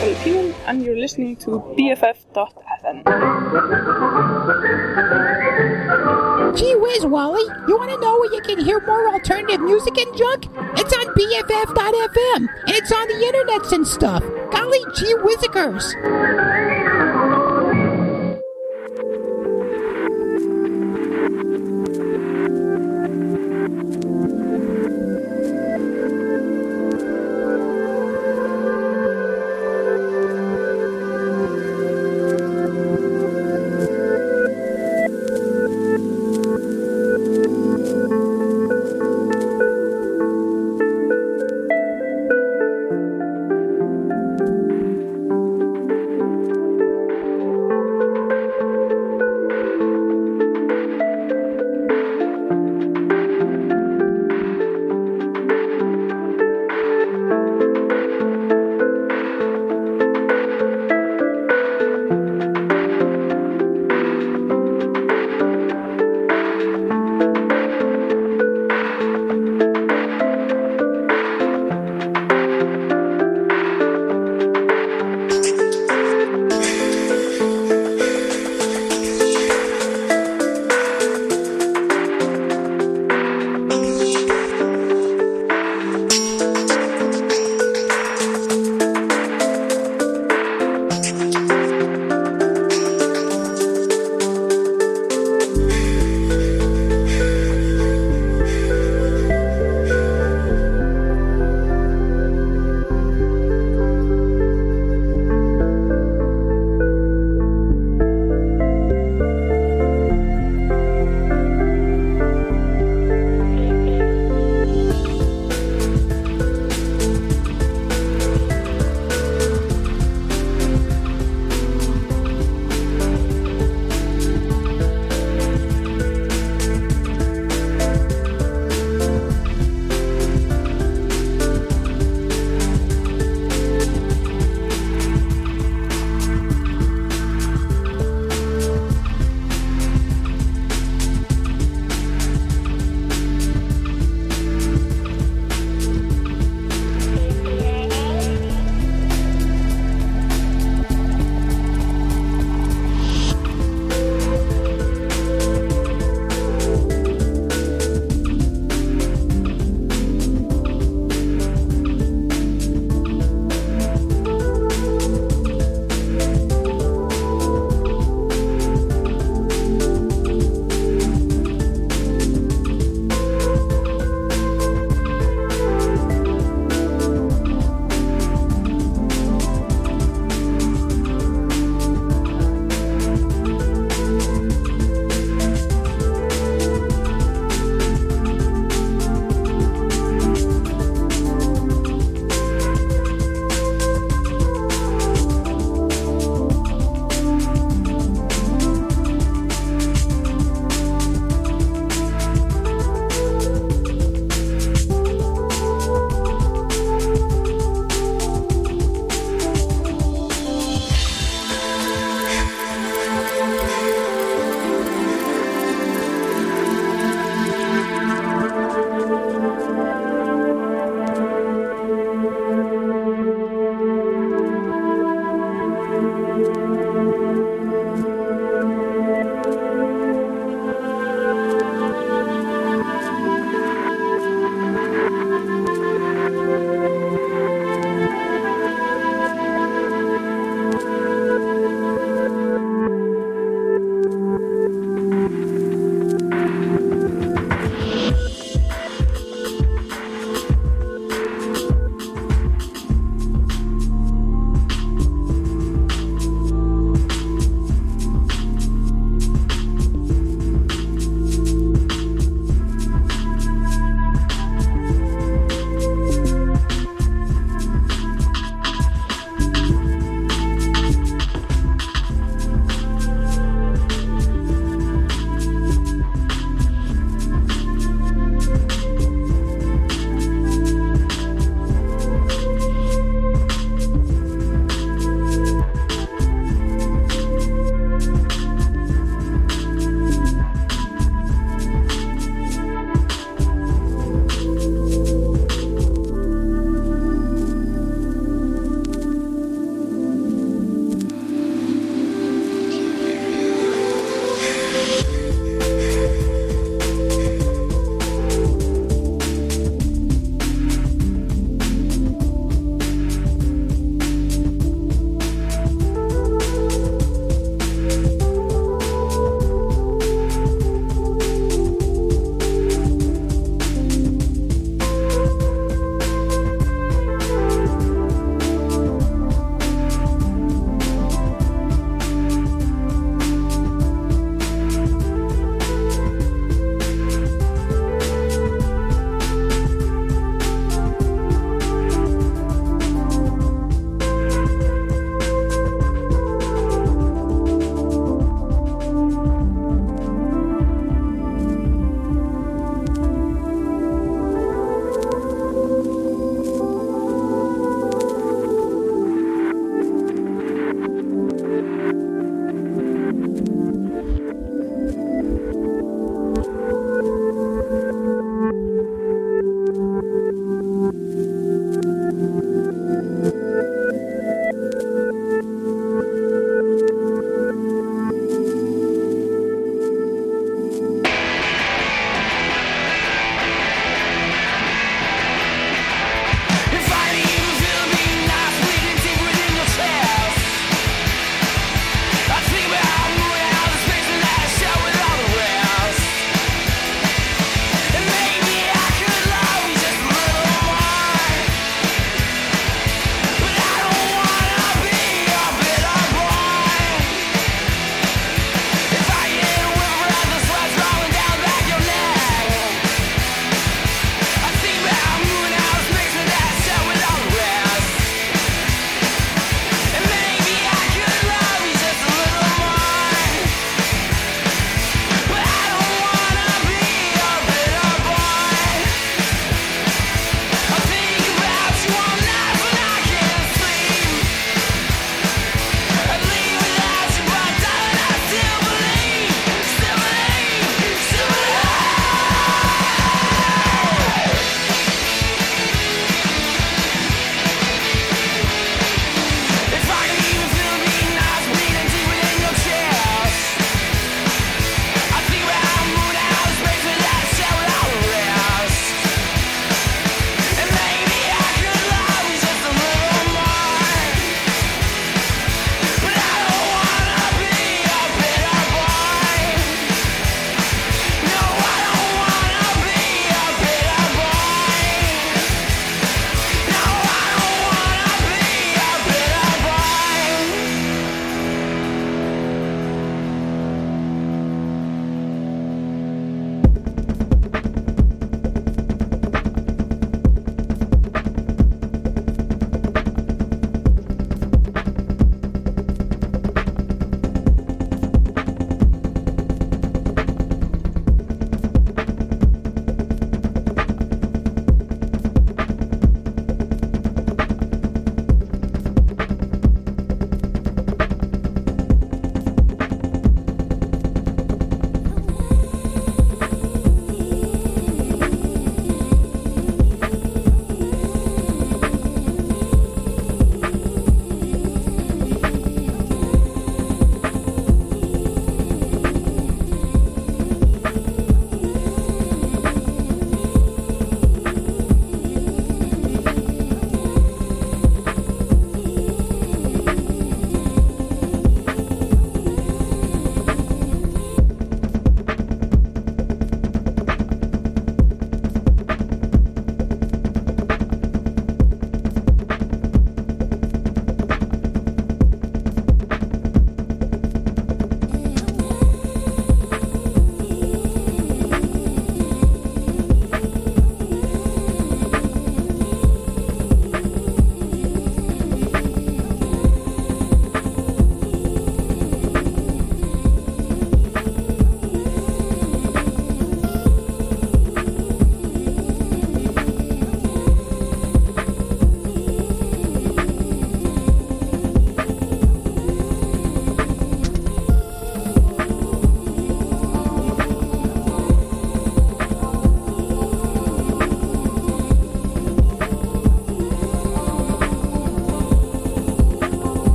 And you're listening to BFF.fm. Gee whiz, Wally. You want to know where you can hear more alternative music and junk? It's on BFF.fm, and it's on the internets and stuff. Golly gee whizzikers.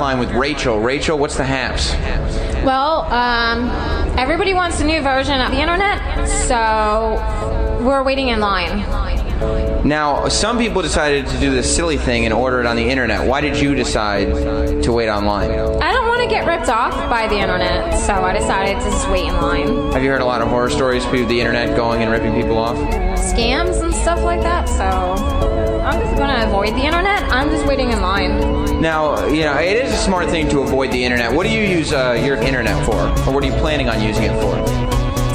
We're with Rachel. Rachel, what's the haps? Well, um, everybody wants a new version of the internet, so we're waiting in line. Now, some people decided to do this silly thing and order it on the internet. Why did you decide to wait online? I don't want to get ripped off by the internet, so I decided to just wait in line. Have you heard a lot of horror stories of the internet going and ripping people off? Scams and stuff like that, so I'm just going to avoid the internet. I'm just waiting in line. Now, you know, it is a smart thing to avoid the internet. What do you use uh, your internet for? Or what are you planning on using it for?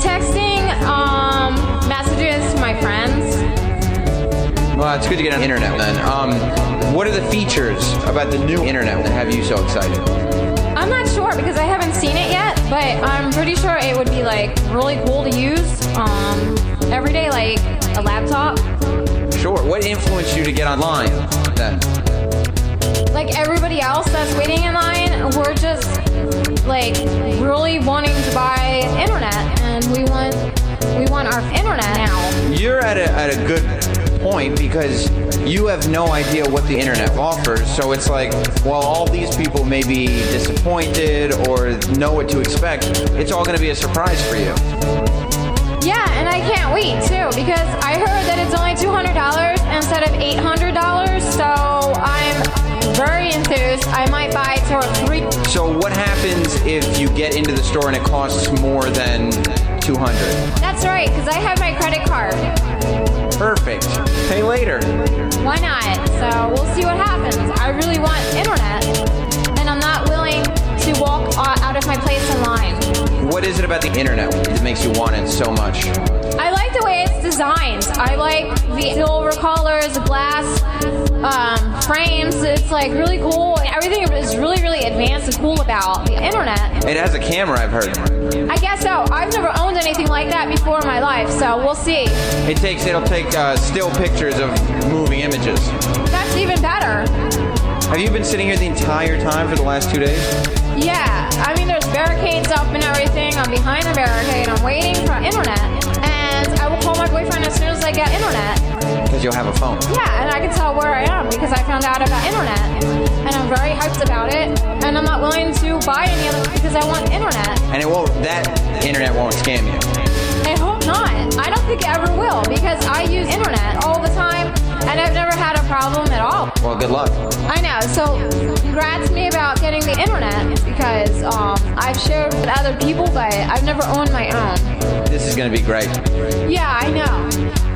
Texting, um, messages to my friends. Well, it's good to get on the internet then. Um, what are the features about the new internet that have you so excited? I'm not sure because I haven't seen it yet, but I'm pretty sure it would be like really cool to use um, every day, like a laptop. Sure. What influenced you to get online then? Like everybody else that's waiting in line, we're just like really wanting to buy internet, and we want we want our internet now. You're at a, at a good point because you have no idea what the internet offers. So it's like, while all these people may be disappointed or know what to expect, it's all going to be a surprise for you. I can't wait too because I heard that it's only $200 instead of $800. So I'm very enthused. I might buy two or three. So what happens if you get into the store and it costs more than 200? That's right, because I have my credit card. Perfect. Pay later. Why not? So we'll see what happens. I really want internet, and I'm not willing to walk out of my place in line. What is it about the internet that makes you want it so much? I like the way it's designed. I like the silver colors, the glass um, frames. It's like really cool. Everything is really, really advanced and cool about the internet. It has a camera, I've heard. I guess so. I've never owned anything like that before in my life, so we'll see. It takes it'll take uh, still pictures of moving images. That's even better. Have you been sitting here the entire time for the last two days? Yeah, I mean, there's barricades up and everything. I'm behind the barricade. I'm waiting for internet, as soon as I get internet. Because you'll have a phone. Yeah, and I can tell where I am because I found out about internet, and I'm very hyped about it. And I'm not willing to buy any other because I want internet. And it won't. That internet won't scam you. I hope not. I don't think it ever will because I use internet all the time, and I've never had a problem at all. Well, good luck. I know. So, congrats me about getting the internet because um, I've shared with other people, but I've never owned my own. This is going to be great. Yeah, I know.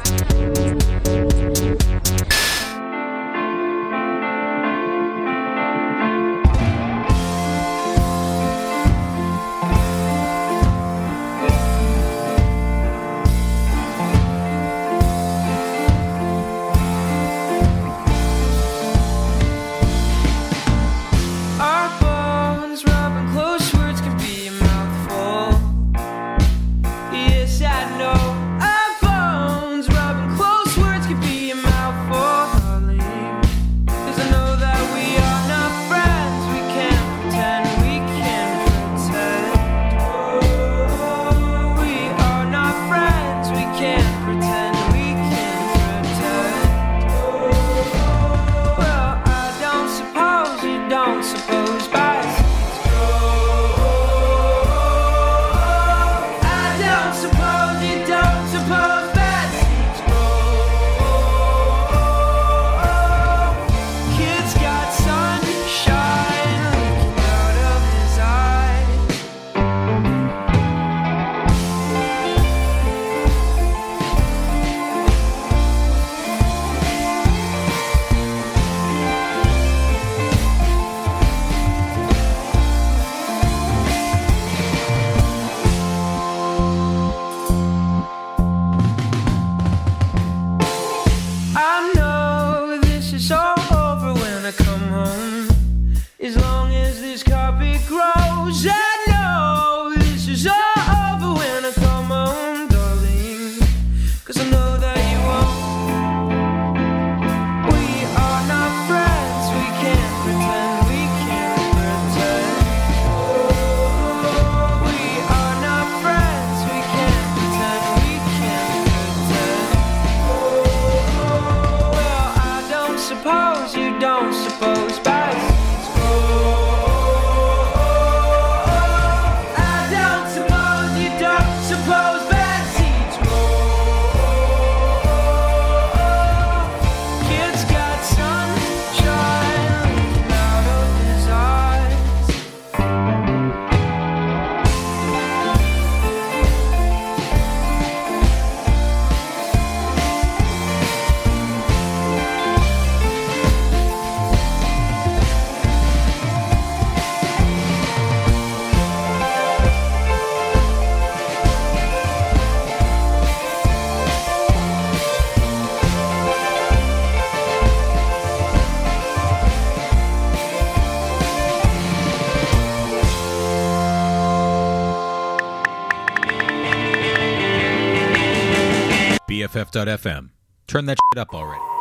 Turn that shit up already.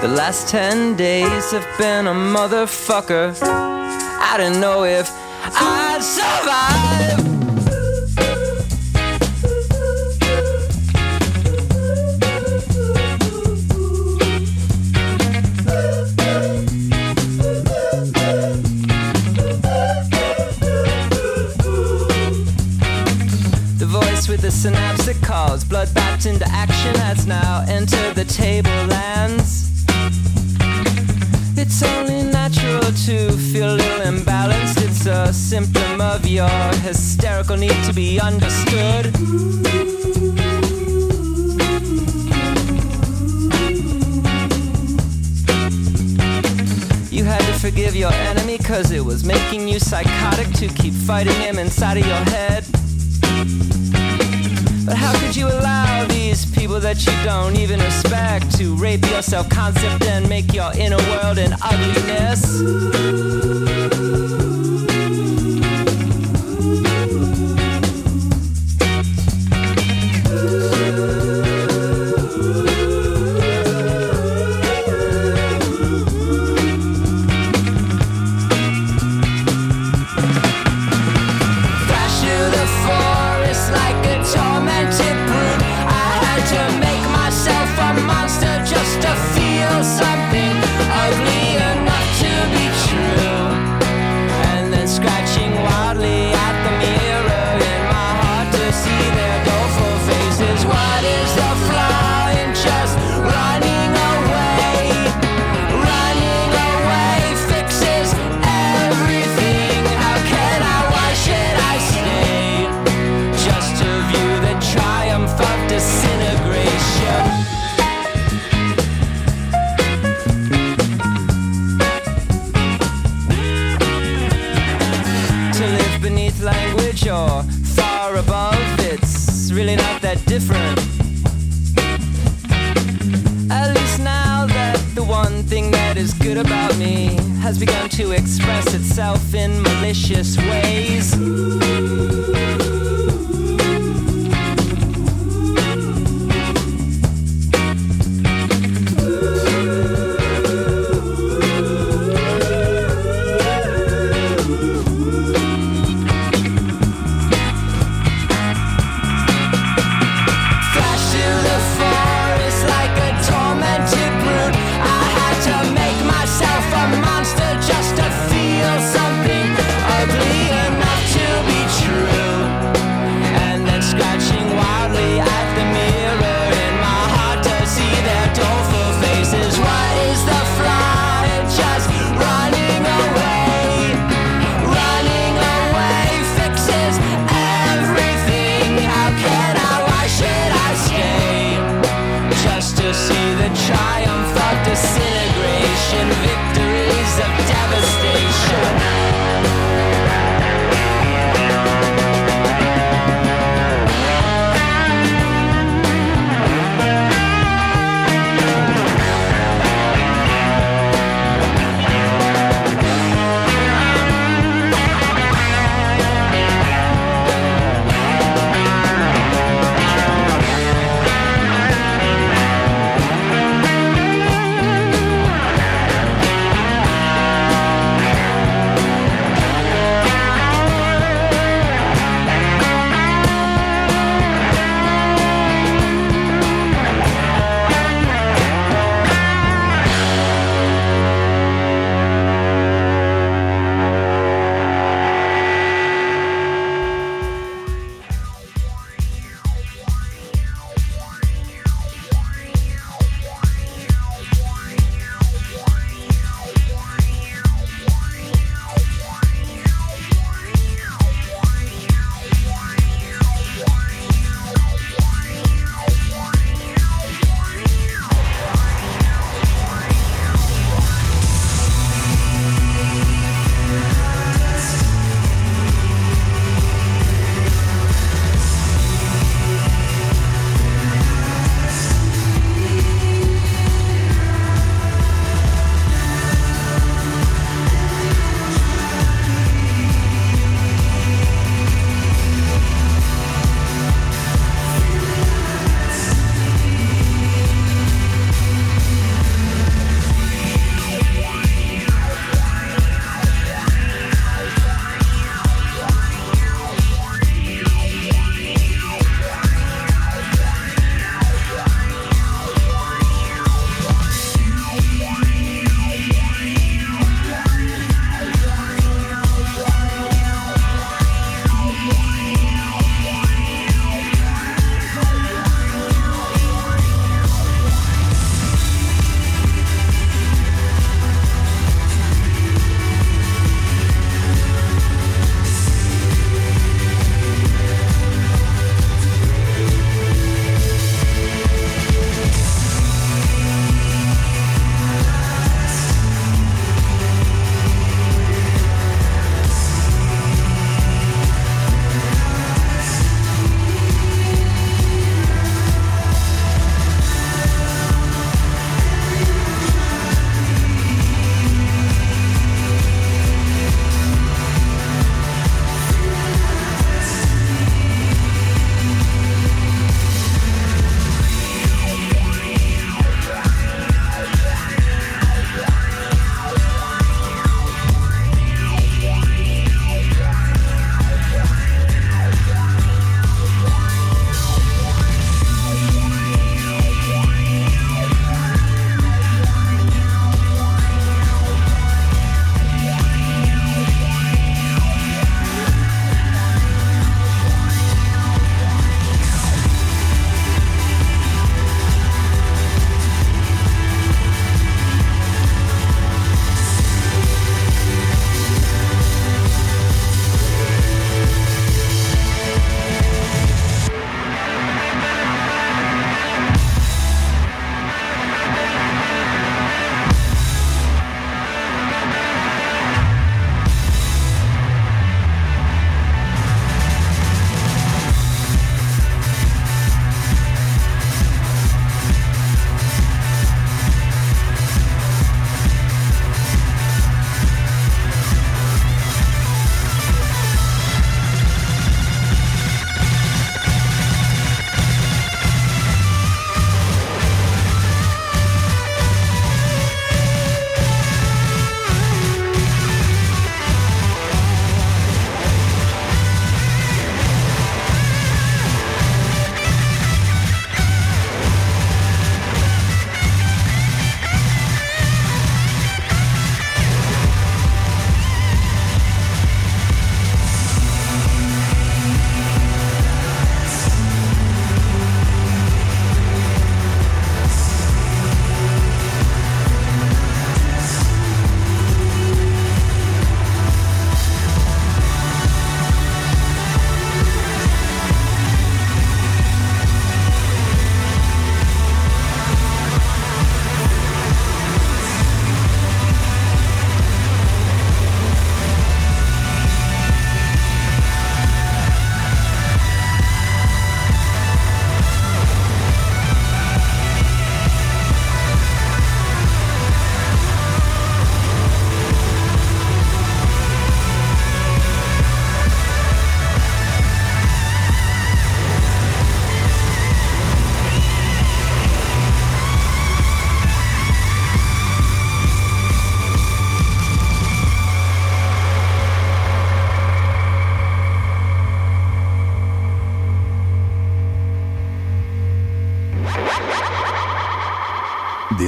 The last ten days have been a motherfucker. I didn't know if I'd survive. The voice with the synapse that calls blood backed into action has now entered the tablelands. To feel imbalanced. It's a symptom of your hysterical need to be understood. You had to forgive your enemy cause it was making you psychotic to keep fighting him inside of your head. But how could you allow these people that you don't even respect to rape your self concept and make your inner world an ugliness?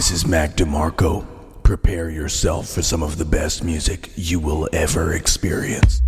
This is Mac DeMarco. Prepare yourself for some of the best music you will ever experience.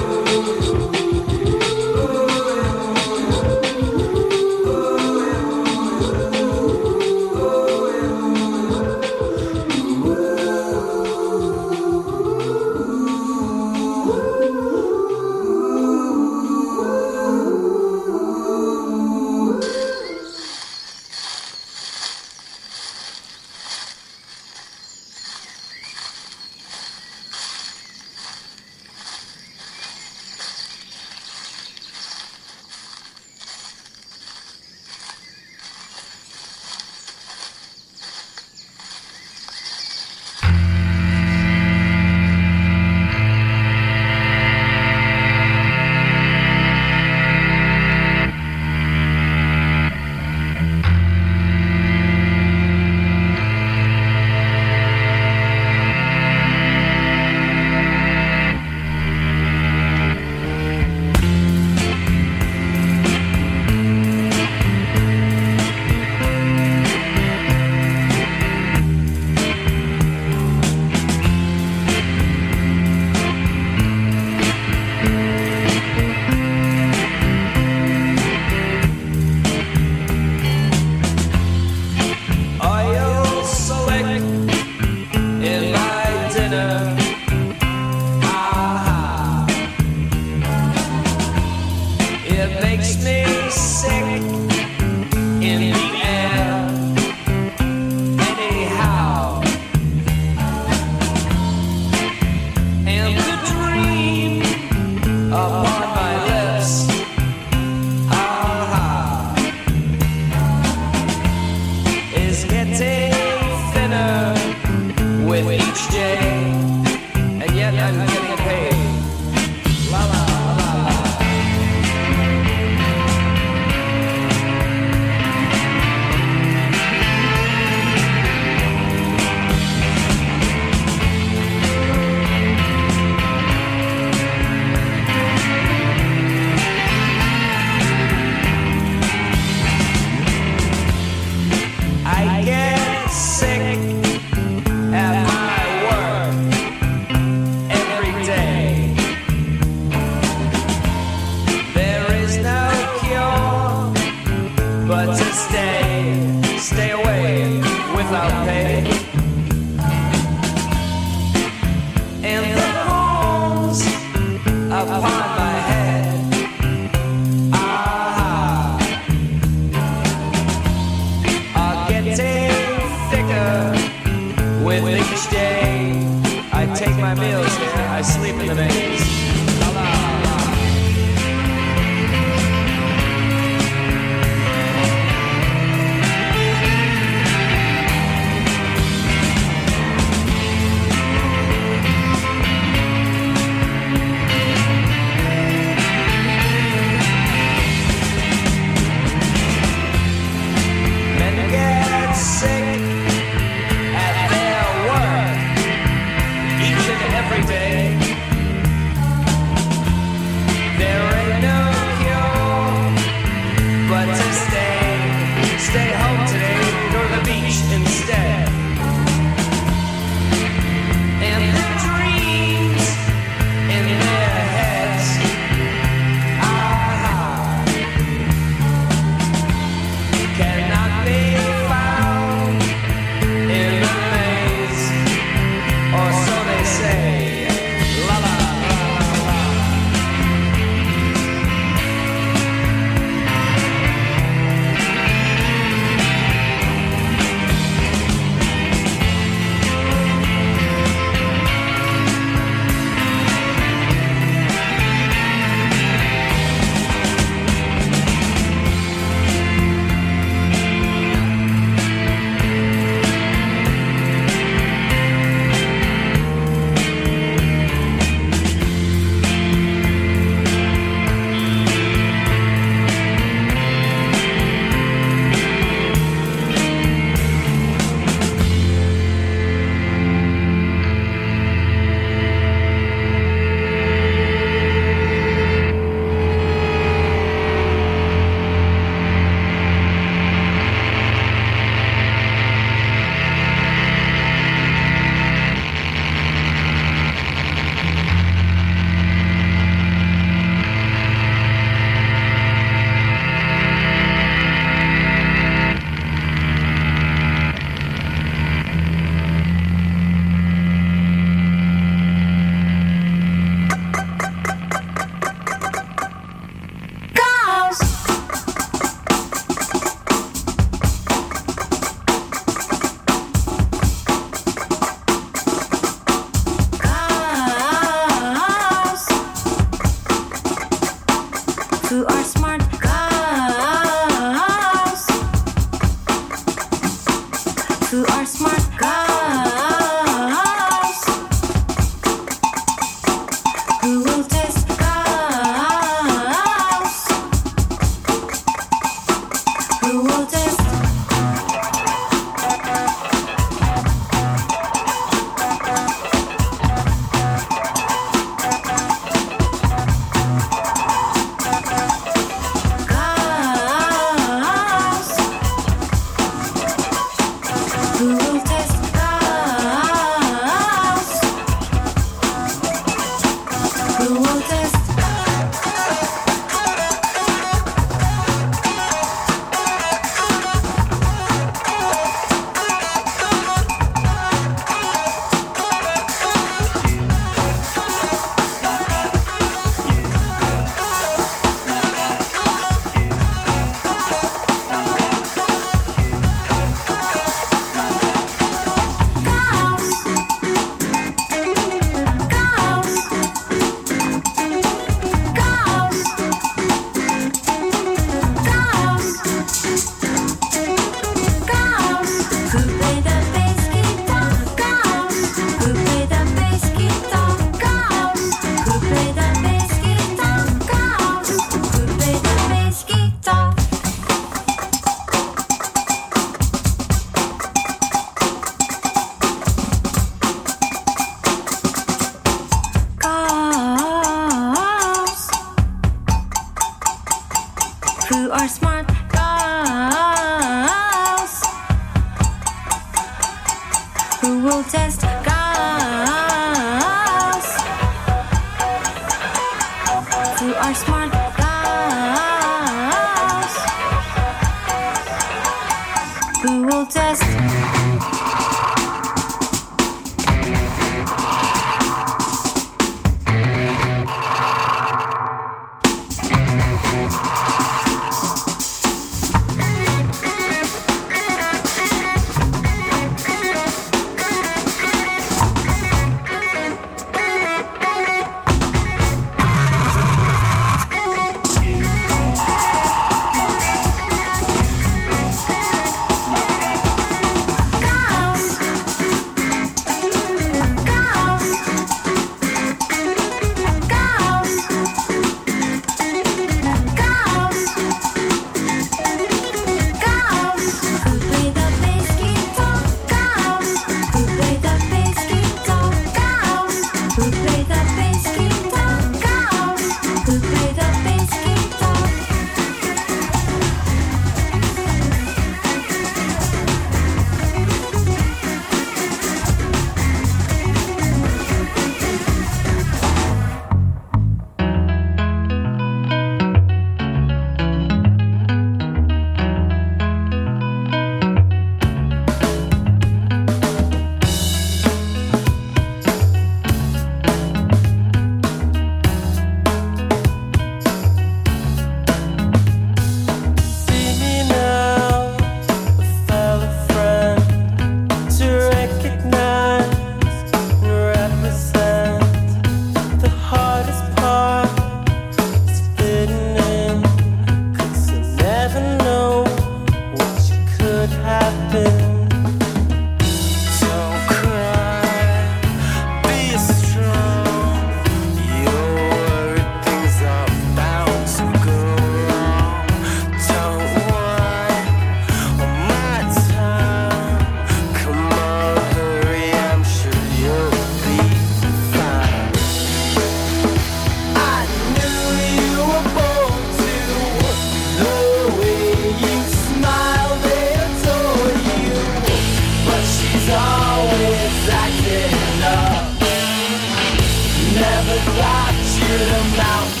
locked you to mouth.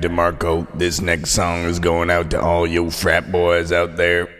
DeMarco. This next song is going out to all you frat boys out there.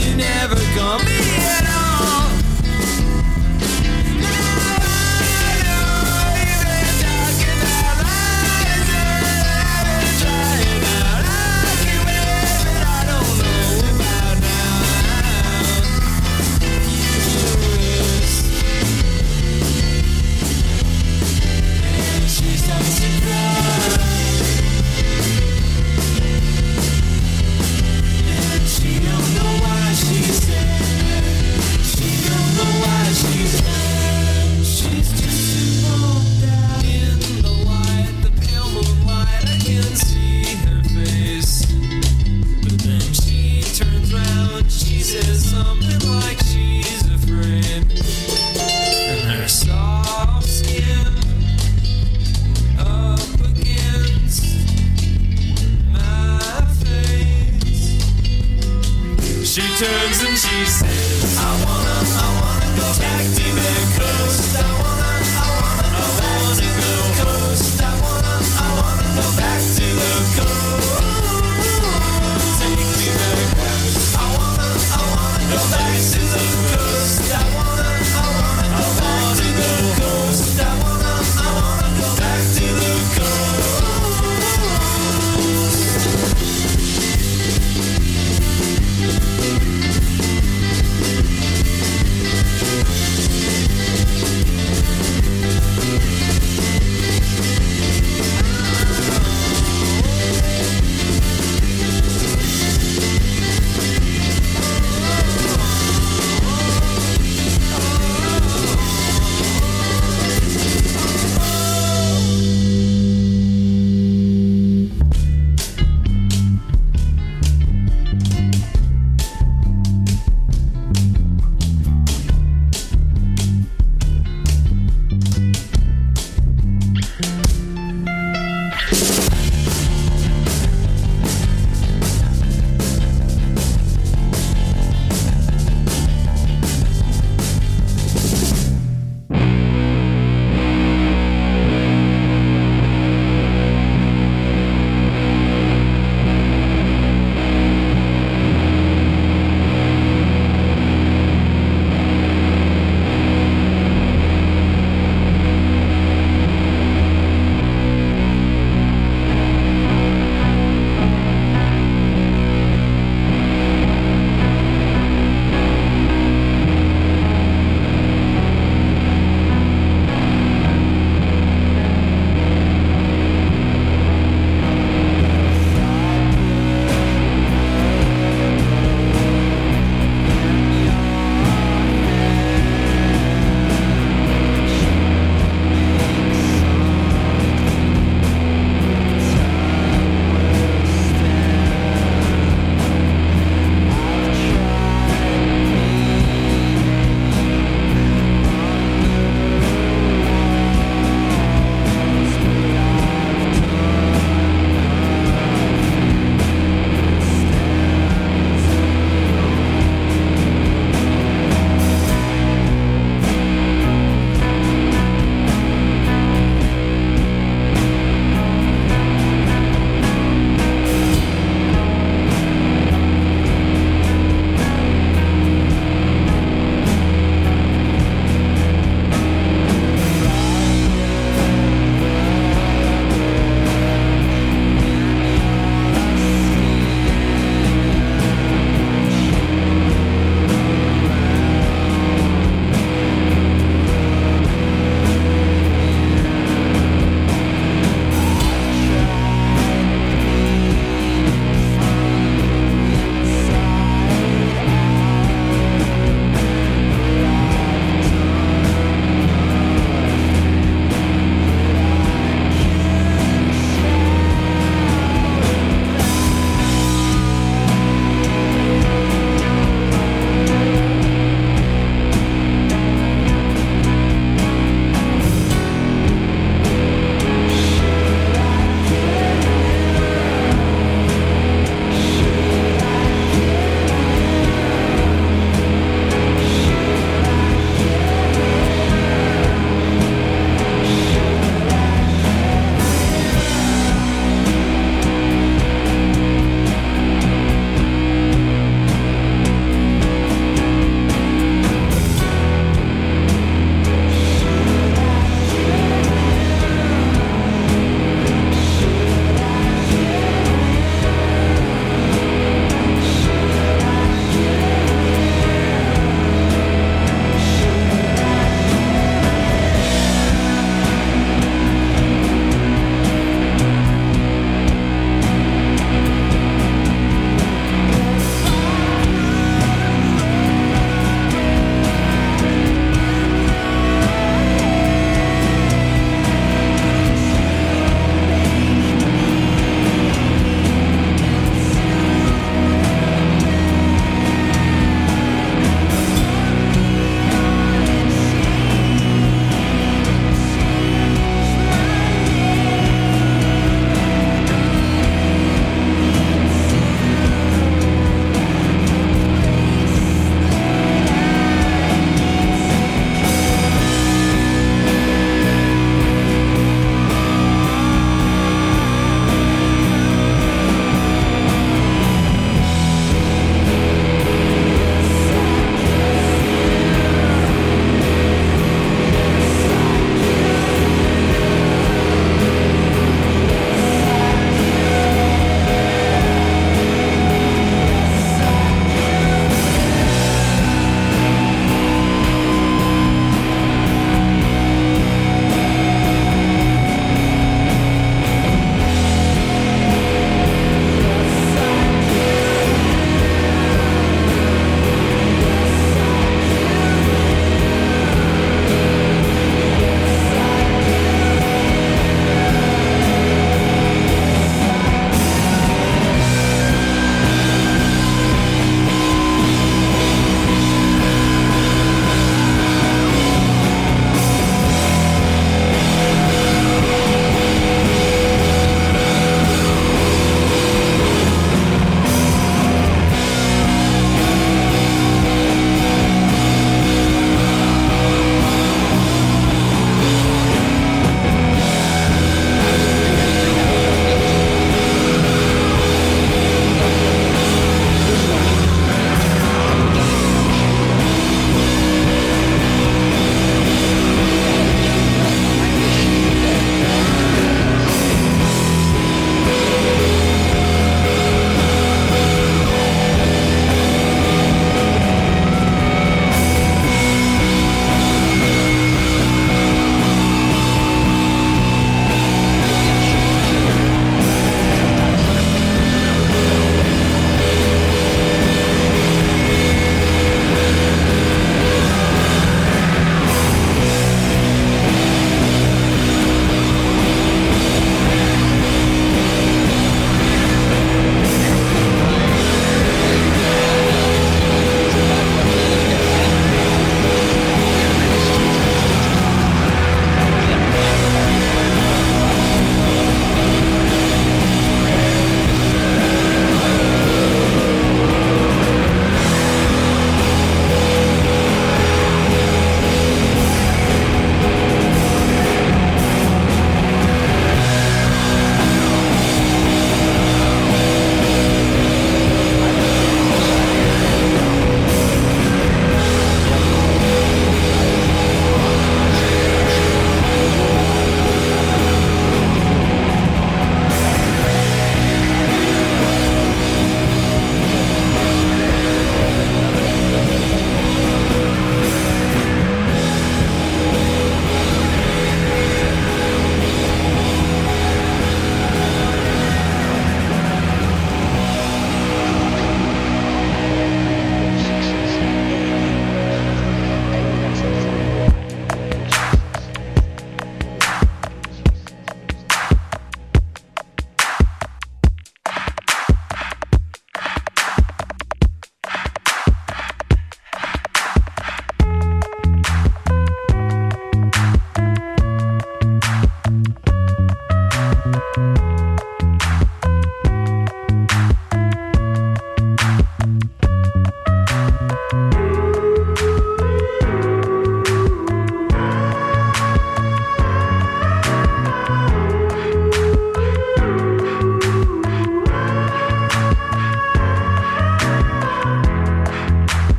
You never me at all.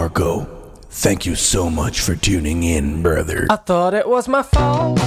Marco. Thank you so much for tuning in, brother. I thought it was my fault.